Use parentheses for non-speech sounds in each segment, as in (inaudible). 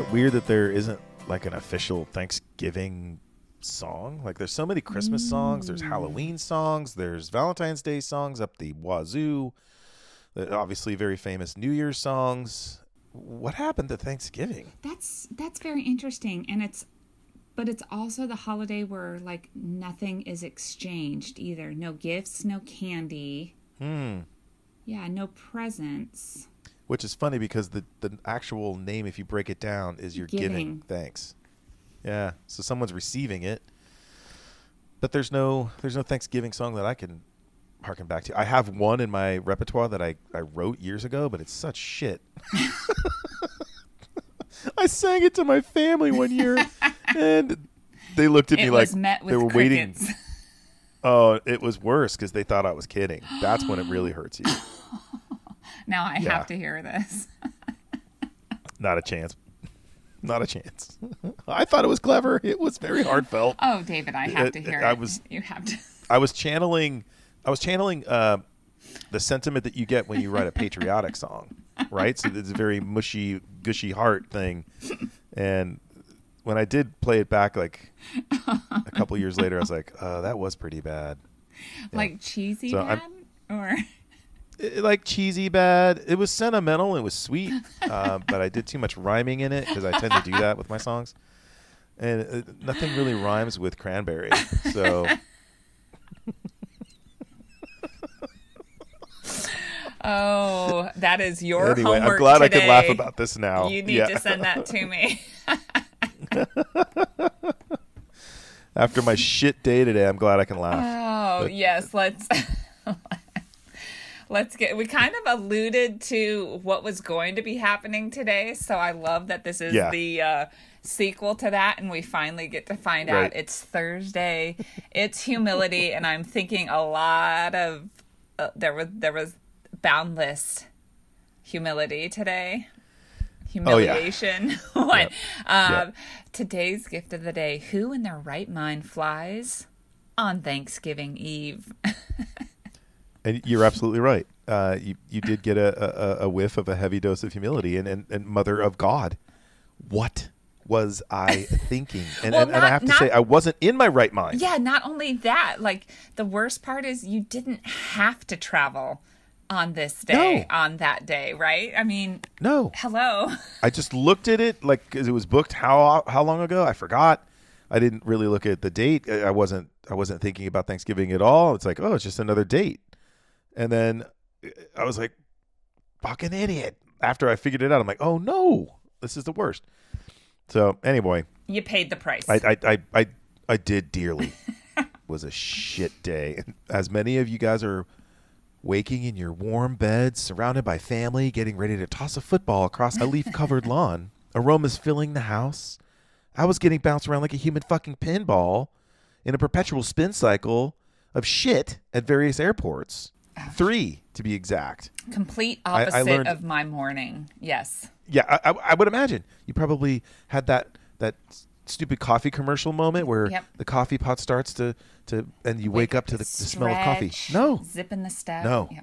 it weird that there isn't like an official Thanksgiving song? Like, there's so many Christmas songs, there's Halloween songs, there's Valentine's Day songs up the wazoo. The obviously very famous New Year's songs. What happened to Thanksgiving? That's that's very interesting, and it's, but it's also the holiday where like nothing is exchanged either. No gifts, no candy. Hmm. Yeah, no presents. Which is funny because the, the actual name, if you break it down, is you're giving, Giving. thanks. Yeah. So someone's receiving it. But there's no there's no Thanksgiving song that I can harken back to. I have one in my repertoire that I, I wrote years ago, but it's such shit. (laughs) I sang it to my family one year (laughs) and they looked at It me like they were waiting. Oh, it was worse because they thought I was kidding. That's when it really hurts you. (laughs) now I Yeah. have to hear this. (laughs) Not a chance. Not a chance. (laughs) I thought it was clever. It was very heartfelt. Oh, David, I have It- to hear I it. was- (laughs) You have to. I was channeling. I was channeling uh, the sentiment that you get when you write a patriotic song, right? So it's a very mushy, gushy heart thing. And when I did play it back, like a couple years later, I was like, "Oh, that was pretty bad." Like cheesy So bad? I'm- or It- like cheesy bad. It was sentimental. It was sweet, (laughs) uh, but I did too much rhyming in it because I tend to do that with my songs. And uh, nothing really rhymes with cranberry, so (laughs) oh, that is your anyway, I'm homework glad I today. can laugh about this now. You need Yeah. to send that to me. (laughs) After my shit day today, I'm glad I can laugh. Oh But- yes, let's let's get. We kind of alluded to what was going to be happening today, so I love that this is Yeah. the uh, sequel to that, and we finally get to find Right. out it's Thursday. It's humility, and I'm thinking a lot of uh, there was there was boundless humility today. Humiliation. (laughs) what? Um, Yep. Today's gift of the day: Who in their right mind flies on Thanksgiving Eve? (laughs) And you're absolutely right. Uh, you you did get a, a, a whiff of a heavy dose of humility, and, and, and Mother of God, what was I thinking? (laughs) And, Well, and, and I have to not- say, I wasn't in my right mind. yeah, not only that, like the worst part is you didn't have to travel on this day, No. on that day, right? I mean, No, hello. I just looked at it like because it was booked how how long ago? I forgot. I didn't really look at the date. I wasn't I wasn't thinking about Thanksgiving at all. It's like oh, it's just another date. And then uh, I was like, fucking idiot. After I figured it out, I'm like, oh no, this is the worst. So anyway, You paid the price. I I I I, I did dearly. (laughs) was a shit day. As many of you guys are waking in your warm beds, surrounded by family, getting ready to toss a football across a leaf-covered (laughs) lawn, aromas filling the house. I was getting bounced around like a human fucking pinball in a perpetual spin cycle of shit at various airports. (sighs) Three, to be exact. Complete I opposite learned- of my morning. Yes. Yeah, I, I, I would imagine you probably had that that stupid coffee commercial moment where Yep. the coffee pot starts to to and you wake, up to the, the smell of coffee. No, zipping the step. No. Yeah.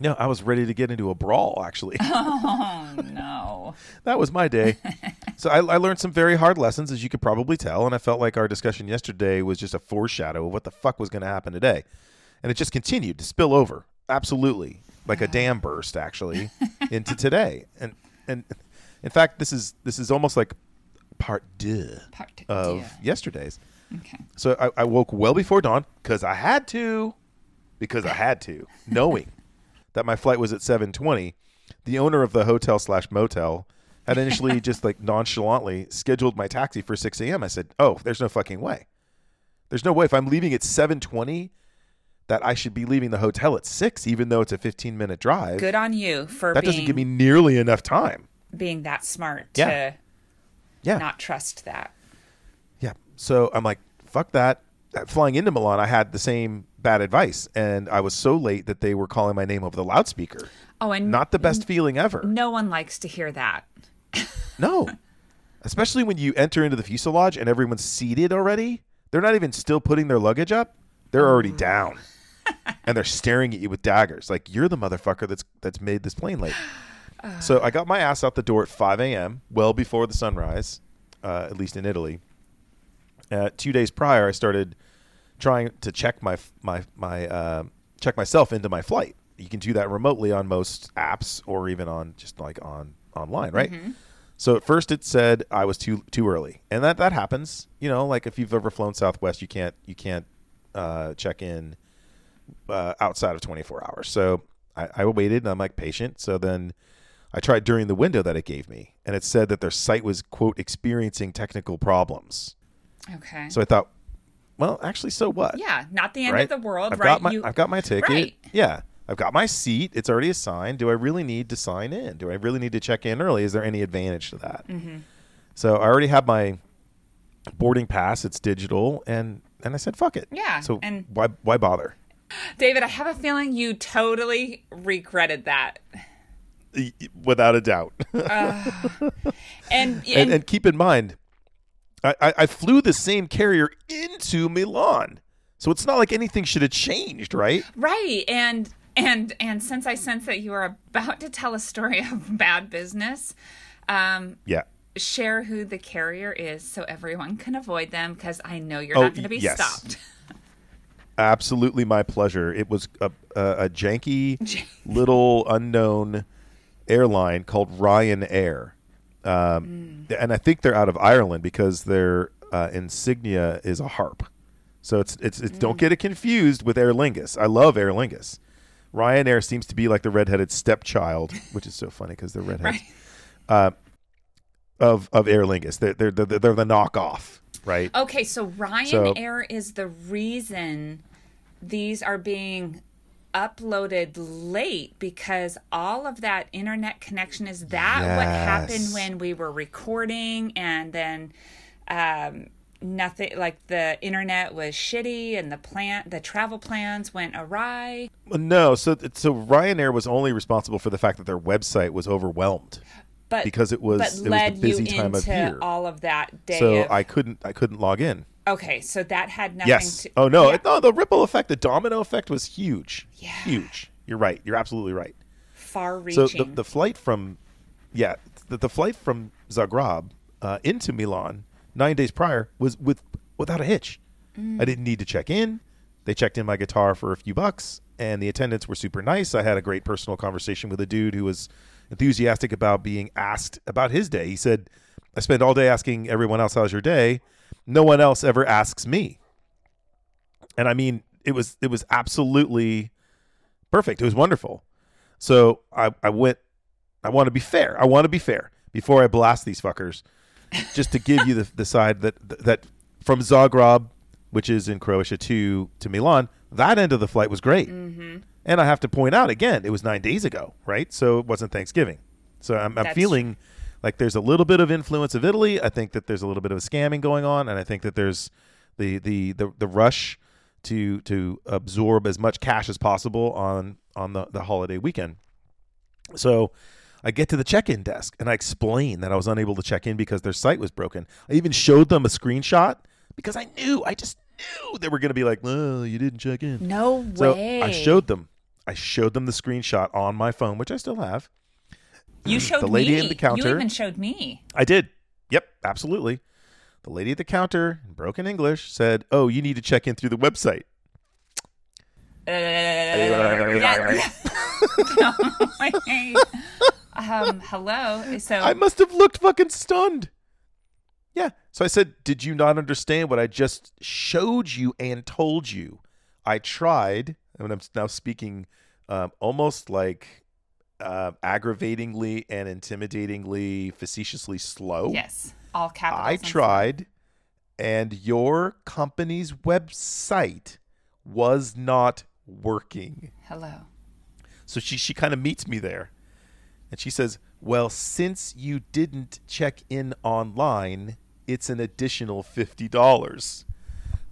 no, I was ready to get into a brawl. Actually, (laughs) Oh (laughs) no. that was my day. (laughs) so I, I learned some very hard lessons, as you could probably tell, and I felt like our discussion yesterday was just a foreshadow of what the fuck was going to happen today, and it just continued to spill over. Absolutely, like a dam burst, actually, (laughs) into today. And and in fact, this is this is almost like part deux Part of deux. yesterday's. Okay. So I, I woke well before dawn because I had to, because I had to, (laughs) knowing that my flight was at seven twenty. The owner of the hotel slash motel had initially (laughs) just like nonchalantly scheduled my taxi for six a.m. I said, "Oh, there's no fucking way. There's no way if I'm leaving at seven twenty that I should be leaving the hotel at six, even though it's a fifteen minute drive. Good on you for that being doesn't give me nearly enough time. being that smart Yeah. to Yeah, not trust that. Yeah. So I'm like, fuck that. Uh, Flying into Milan, I had the same bad advice, and I was so late that they were calling my name over the loudspeaker. Oh, and Not the best feeling ever. no one likes to hear that. No. (laughs) Especially when you enter into the fuselage and everyone's seated already. They're not even still putting their luggage up. They're already down. And they're staring at you with daggers. Like you're the motherfucker that's that's made this plane late. So I got my ass out the door at 5 a.m., well before the sunrise, uh, at least in Italy. Uh, two days prior, I started trying to check my my my uh, check myself into my flight. You can do that remotely on most apps or even on just like on online, right? So at first it said I was too too early, and that that happens. You know, like if you've ever flown Southwest, you can't you can't uh, check in uh, outside of 24 hours. So I, I waited, and I'm like patient. So then I tried during the window that it gave me, and it said that their site was quote experiencing technical problems. Okay. So I thought, well, actually, so what? yeah, not the end right? of the world, I've right? got my You- I've got my ticket. Right. Yeah. I've got my seat. It's already assigned. Do I really need to sign in? Do I really need to check in early? Is there any advantage to that? Mm-hmm. So I already have my boarding pass. It's digital, and and I said, fuck it. Yeah, So and- why why bother? David, I have a feeling you totally regretted that. Without a doubt. (laughs) And, and, and, and keep in mind, I, I, I flew the same carrier into Milan, so it's not like anything should have changed, right? right, and and and since I sense that you are about to tell a story (laughs) of bad business, um, Yeah. share who the carrier is so everyone can avoid them because I know you're Oh, not going to be yes. stopped. (laughs) Absolutely, my pleasure. It was a, a, a janky, (laughs) (laughs) little unknown airline called Ryanair, um, and I think they're out of Ireland because their uh, insignia is a harp. So it's it's, it's don't get it confused with Aer Lingus. I love Aer Lingus. Ryanair seems to be like the redheaded stepchild, which is so funny because they're redheads (laughs) Right. of of Aer Lingus. They're they're they're, they're the knockoff, right? Okay, so Ryan So- Air is the reason these are being uploaded late because all of that internet connection is that what happened when we were recording and then um nothing like the internet was shitty and the plant the travel plans went awry No, so so Ryanair was only responsible for the fact that their website was overwhelmed but because it was but it was the busy you time of year. all of that day So of, I couldn't I couldn't log in. Okay so that had nothing Yes. to Oh no, Yeah, it- no, the ripple effect, the domino effect was huge. Yeah. Huge. You're right. You're absolutely right. far So the, the flight from yeah, the, the flight from Zagreb uh, into Milan 9 days prior was with without a hitch. Mm. I didn't need to check in. They checked in my guitar for a few bucks and the attendants were super nice. I had a great personal conversation with a dude who was enthusiastic about being asked about his day. He said, "I spend all day asking everyone else how's your day. No one else ever asks me." And I mean, it was it was absolutely perfect. It was wonderful. So I, I went. I want to be fair. I want to be fair before I blast these fuckers. Just to give you the, the side that that from Zagreb, which is in Croatia, to to Milan, that end of the flight was great. Mm-hmm. And I have to point out again, it was nine days ago, right? So it wasn't Thanksgiving. So I'm, I'm feeling like there's a little bit of influence of Italy. I think that there's a little bit of a scamming going on, and I think that there's the the the, the rush to to absorb as much cash as possible on on the, the holiday weekend. So I get to the check-in desk and I explain that I was unable to check in because their site was broken. I even showed them a screenshot because I knew, I just knew they were going to be like, "Oh, you didn't check in." no So way I showed them. I showed them the screenshot on my phone, which I still have. You (clears throat) showed the lady me. in the counter- You even showed me. I did. Yep, absolutely. The lady at the counter, in broken English, said, "Oh, you need to check in through the website." (laughs) Yeah. Wait. (laughs) um, hello. So I must have looked fucking stunned. Yeah. So I said, Did you not understand what I just showed you and told you? I tried, and I'm now speaking um, almost like uh, aggravatingly and intimidatingly, facetiously slow. yes, all capitals. I tried, and your company's website was not working. Hello. So she she kind of meets me there, and she says, "Well, since you didn't check in online, it's an additional fifty dollars."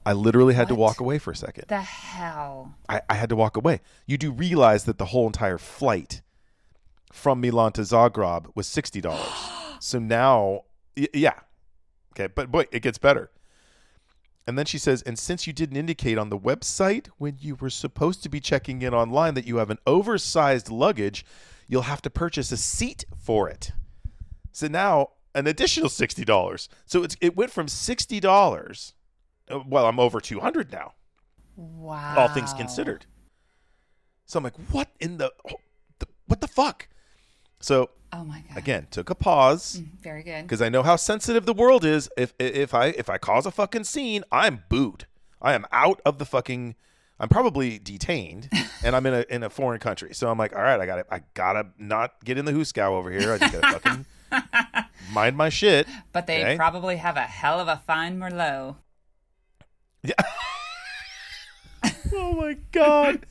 I literally had to walk away for a second. The hell. I, I had to walk away. You do realize that the whole entire flight from Milan to Zagreb was sixty dollars. (gasps) so now, y- yeah, okay, but boy, it gets better. And then she says, and since you didn't indicate on the website when you were supposed to be checking in online that you have an oversized luggage, you'll have to purchase a seat for it. So now an additional sixty dollars. So it's it went from sixty dollars. uh, Well, I'm over two hundred now, Wow. all things considered. So I'm like, what in the, oh, the what the fuck? So Oh my god. again, took a pause mm-hmm. Very good. because I know how sensitive the world is. If if I if I cause a fucking scene, I'm booed. I am out of the fucking. I'm probably detained, (laughs) and I'm in a in a foreign country. So I'm like, all right, I got to I gotta not get in the hooskow over here. I just gotta fucking (laughs) mind my shit. But they Okay. probably have a hell of a fine Merlot. Yeah. (laughs) oh my god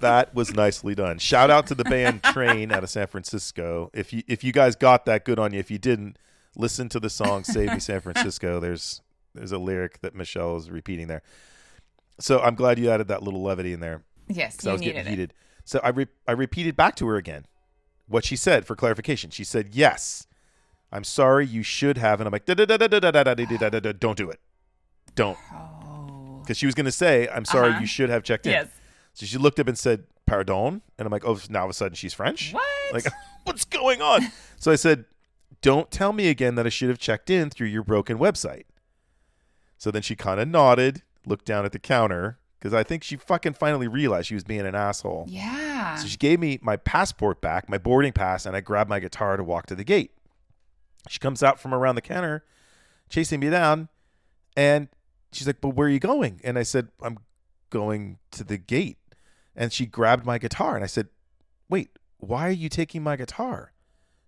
that was nicely done. Shout out to the band Train out of San Francisco. If you if you guys got that good on you, if you didn't, listen to the song "Save Me, San Francisco." There's there's a lyric that Michelle is repeating there. So I'm glad you added that little levity in there. Yes, because I was getting heated. It. So I re- I repeated back to her again what she said for clarification. She said, "Yes, I'm sorry. You should have." And I'm like, "Don't do it. Don't." Because she was going to say, "I'm sorry. You should have checked in." Yes. So she looked up and said, "Pardon," and I'm like, "Oh, now all of a sudden she's French." What? Like, (laughs) what's going on? (laughs) so I said, "Don't tell me again that I should have checked in through your broken website." So then she kind of nodded, looked down at the counter because I think she fucking finally realized she was being an asshole. yeah. So she gave me my passport back, my boarding pass, and I grabbed my guitar to walk to the gate. She comes out from around the counter, chasing me down, and she's like, But where are you going? And I said, I'm going to the gate. And she grabbed my guitar, and I said, Wait, why are you taking my guitar?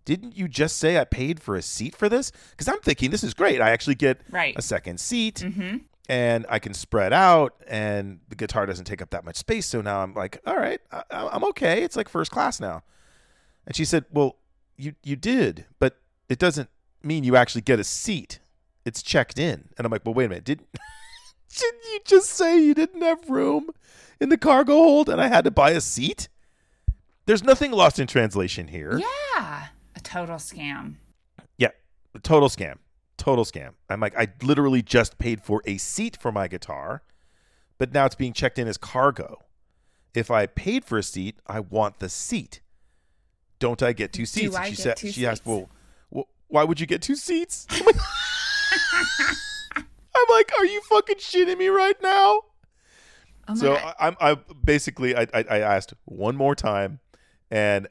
Didn't you just say I paid for a seat for this? Because I'm thinking this is great. I actually get Right. a second seat mm-hmm. and I can spread out, and the guitar doesn't take up that much space. So now I'm like, all right, I, I'm okay. It's like first class now. And she said, well, you you did, but it doesn't mean you actually get a seat. It's checked in. And I'm like, well, wait a minute. Didn't (laughs) didn't you just say you didn't have room in the cargo hold, and I had to buy a seat? There's nothing lost in translation here. Yeah. A total scam. Yeah, total scam. Total scam. I'm like, I literally just paid for a seat for my guitar, but now it's being checked in as cargo. If I paid for a seat, I want the seat. Don't I get two seats? She said. she asked, seats? well, why would you get two seats? I'm (laughs) like, I'm like, are you fucking shitting me right now? Oh So god. I, I'm I basically I, I I asked one more time, and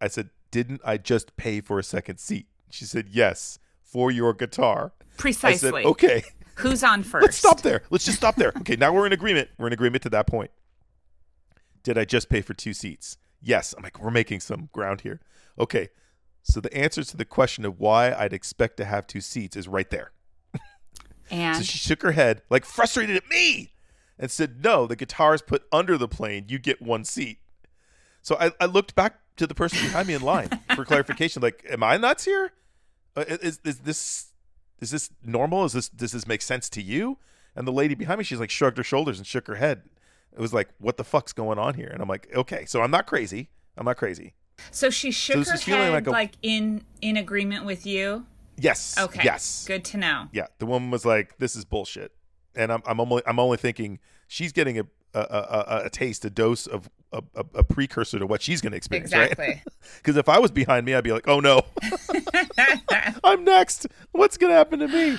I said, "Didn't I just pay for a second seat?" She said, "Yes, for your guitar." I Precisely. said, "Okay, Who's on 1st (laughs) let's stop there. Let's just stop there." Okay, now we're in agreement. We're in agreement to that point. Did I just pay for two seats? Yes. I'm like, we're making some ground here. Okay, so the answer to the question of why I'd expect to have two seats is right there. (laughs) And So she shook her head, like frustrated at me, and said, No, the guitar is put under the plane. You get one seat. So I, I looked back to the person behind me in line (laughs) for clarification. Like, am I nuts here? Uh, is, is this is this normal? Is this does this make sense to you? And the lady behind me, she's like shrugged her shoulders and shook her head. It was like, what the fuck's going on here? And I'm like, okay, so I'm not crazy. I'm not crazy. so she shook this her head like like, in in agreement with you. Yes. Okay. Yes. Good to know. Yeah, the woman was like, "This is bullshit," and I'm I'm only I'm only thinking she's getting a a, a, a taste, a dose of a, a, precursor to what she's going to experience, right? Exactly. (laughs) Because if I was behind me, I'd be like, "Oh no, (laughs) I'm next. What's going to happen to me?"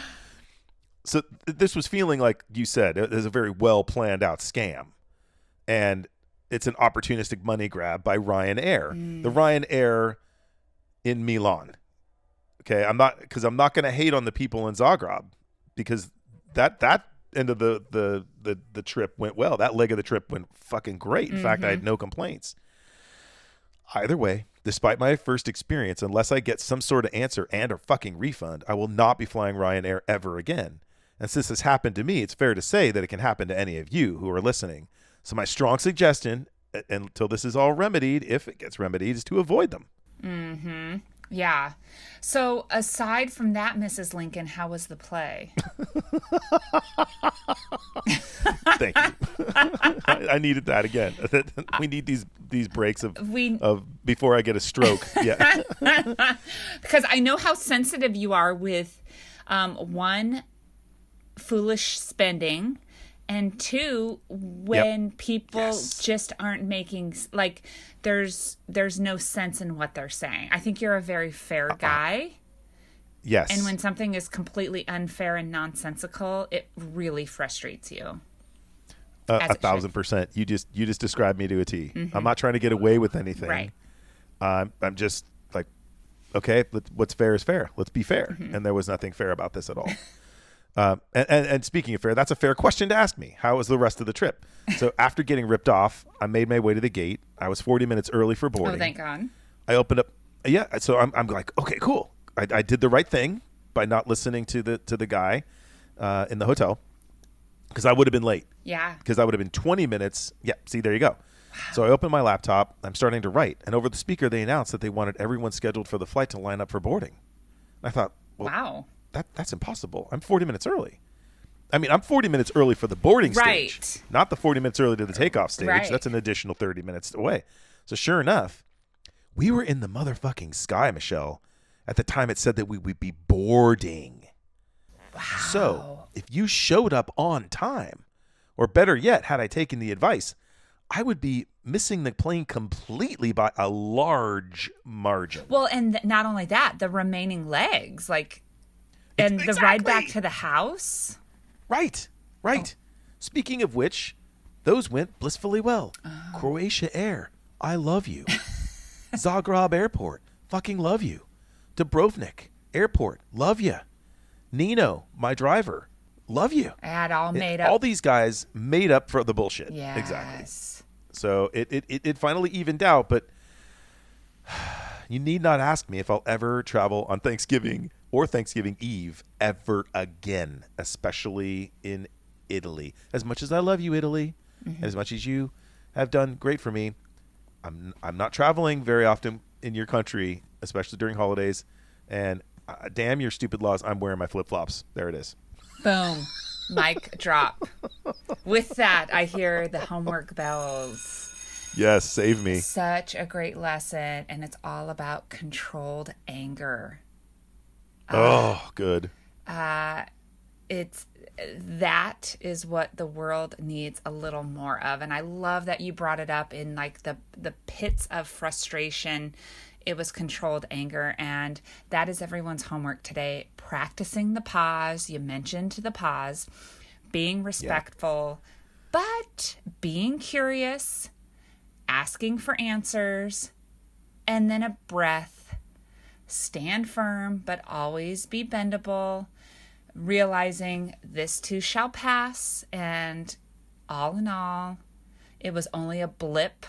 So th- this was feeling like you said it was a very well planned out scam, and it's an opportunistic money grab by Ryanair. The mm. Ryanair in Milan. Okay, I'm not because I'm not going to hate on the people in Zagreb because that that end of the the the the trip went well. That leg of the trip went fucking great. In fact, I had mm-hmm. no complaints. Either way, despite my first experience, unless I get some sort of answer and or fucking refund, I will not be flying Ryanair ever again. And since this happened to me, it's fair to say that it can happen to any of you who are listening. So my strong suggestion, until this is all remedied, if it gets remedied, is to avoid them. Mm-hmm. Yeah. So aside from that, Mrs. Lincoln, how was the play? Thank you. (laughs) I, I needed that again. (laughs) we need these these breaks of We- of before I get a stroke. (laughs) Yeah. because I know how sensitive you are with um, one foolish spending and two when yep. people yes. just aren't making like there's there's no sense in what they're saying i think you're a very fair uh-uh. guy yes and when something is completely unfair and nonsensical it really frustrates you uh, a thousand should. percent you just you just described me to a t. am mm-hmm. not trying to get away with anything right um, i'm just like okay what's fair is fair let's be fair mm-hmm. and there was nothing fair about this at all (laughs) Um, and, and, and, speaking of fair, that's a fair question to ask me. How was the rest of the trip? So (laughs) after getting ripped off, I made my way to the gate. I was 40 minutes early for boarding. Oh, thank God. I opened up. Yeah, so I'm, I'm like, okay, cool. I, I did the right thing by not listening to the to the guy uh, in the hotel because I would have been late. Yeah. Because I would have been 20 minutes. Yeah. See, there you go. So I opened my laptop. I'm starting to write, and over the speaker, they announced that they wanted everyone scheduled for the flight to line up for boarding. I thought, well, wow that that's impossible. I'm 40 minutes early. I mean, I'm 40 minutes early for the boarding right. stage, not the 40 minutes early to the takeoff stage. Right. That's an additional 30 minutes away. So sure enough, we were in the motherfucking sky, Michelle. At the time, it said that we would be boarding. Wow. So if you showed up on time, or better yet, had I taken the advice, I would be missing the plane completely by a large margin. Well, and not only that, the remaining legs, like and exactly. the ride back to the house? Right, right. Oh. Speaking of which, those went blissfully well. Oh. Croatia Air, I love you. (laughs) Zagreb Airport, fucking love you. Dubrovnik Airport, love you. Nino, my driver, love you. I had all made it, up. All these guys made up for the bullshit. Yes. Exactly. So it, it, it, it finally evened out, but (sighs) you need not ask me if I'll ever travel on Thanksgiving or Thanksgiving Eve ever again, especially in Italy. As much as I love you, Italy, mm-hmm. as much as you have done great for me, I'm I'm not traveling very often in your country, especially during holidays. And uh, damn your stupid laws! I'm wearing my flip flops. There it is. Boom, mic drop. With that, I hear the homework bells. Yes, save me. Such a great lesson, and it's all about controlled anger. Oh, good. Uh, it's that is what the world needs a little more of, and I love that you brought it up in like the the pits of frustration. It was controlled anger, and that is everyone's homework today. Practicing the pause. You mentioned the pause, being respectful, yeah. but being curious, asking for answers, and then a breath stand firm, but always be bendable, realizing this too shall pass. And all in all, it was only a blip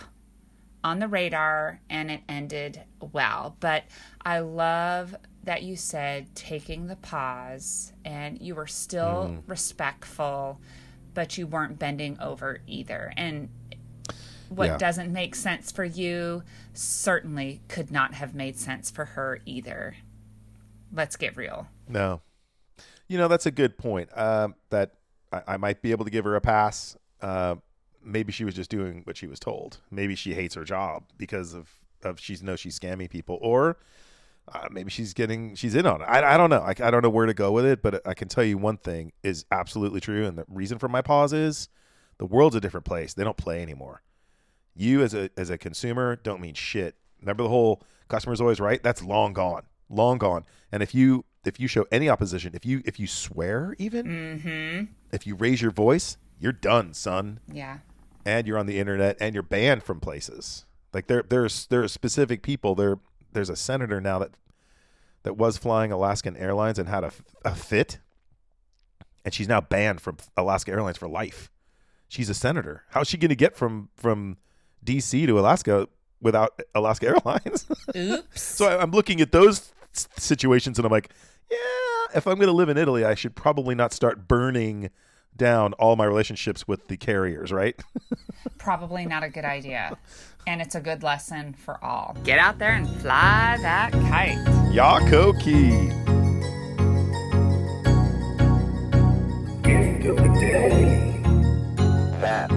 on the radar and it ended well. But I love that you said taking the pause and you were still mm. respectful, but you weren't bending over either. And what yeah. doesn't make sense for you certainly could not have made sense for her either. Let's get real. No. You know, that's a good point. Um, that I, I, might be able to give her a pass. Uh, maybe she was just doing what she was told. Maybe she hates her job because of, of she knows she's scamming people. Or uh, maybe she's getting she's in on it. I, I don't know. I, I don't know where to go with it, but I can tell you one thing is absolutely true, and the reason for my pause is the world's a different place. They don't play anymore you as a as a consumer don't mean shit. Remember the whole customer's always right? That's long gone. Long gone. And if you if you show any opposition, if you if you swear even, mm-hmm. if you raise your voice, you're done, son. Yeah. And you're on the internet and you're banned from places. Like there there's there are specific people. There there's a senator now that that was flying Alaskan Airlines and had a, a fit, and she's now banned from Alaska Airlines for life. She's a senator. How's she going to get from from DC to Alaska without Alaska (laughs) Airlines. Oops. so I, I'm looking at those situations and I'm like, yeah, if I'm going to live in Italy, I should probably not start burning down all my relationships with the carriers, right? (laughs) probably not a good idea. And it's a good lesson for all. Get out there and fly that kite. Yakoki. Gift of the day. That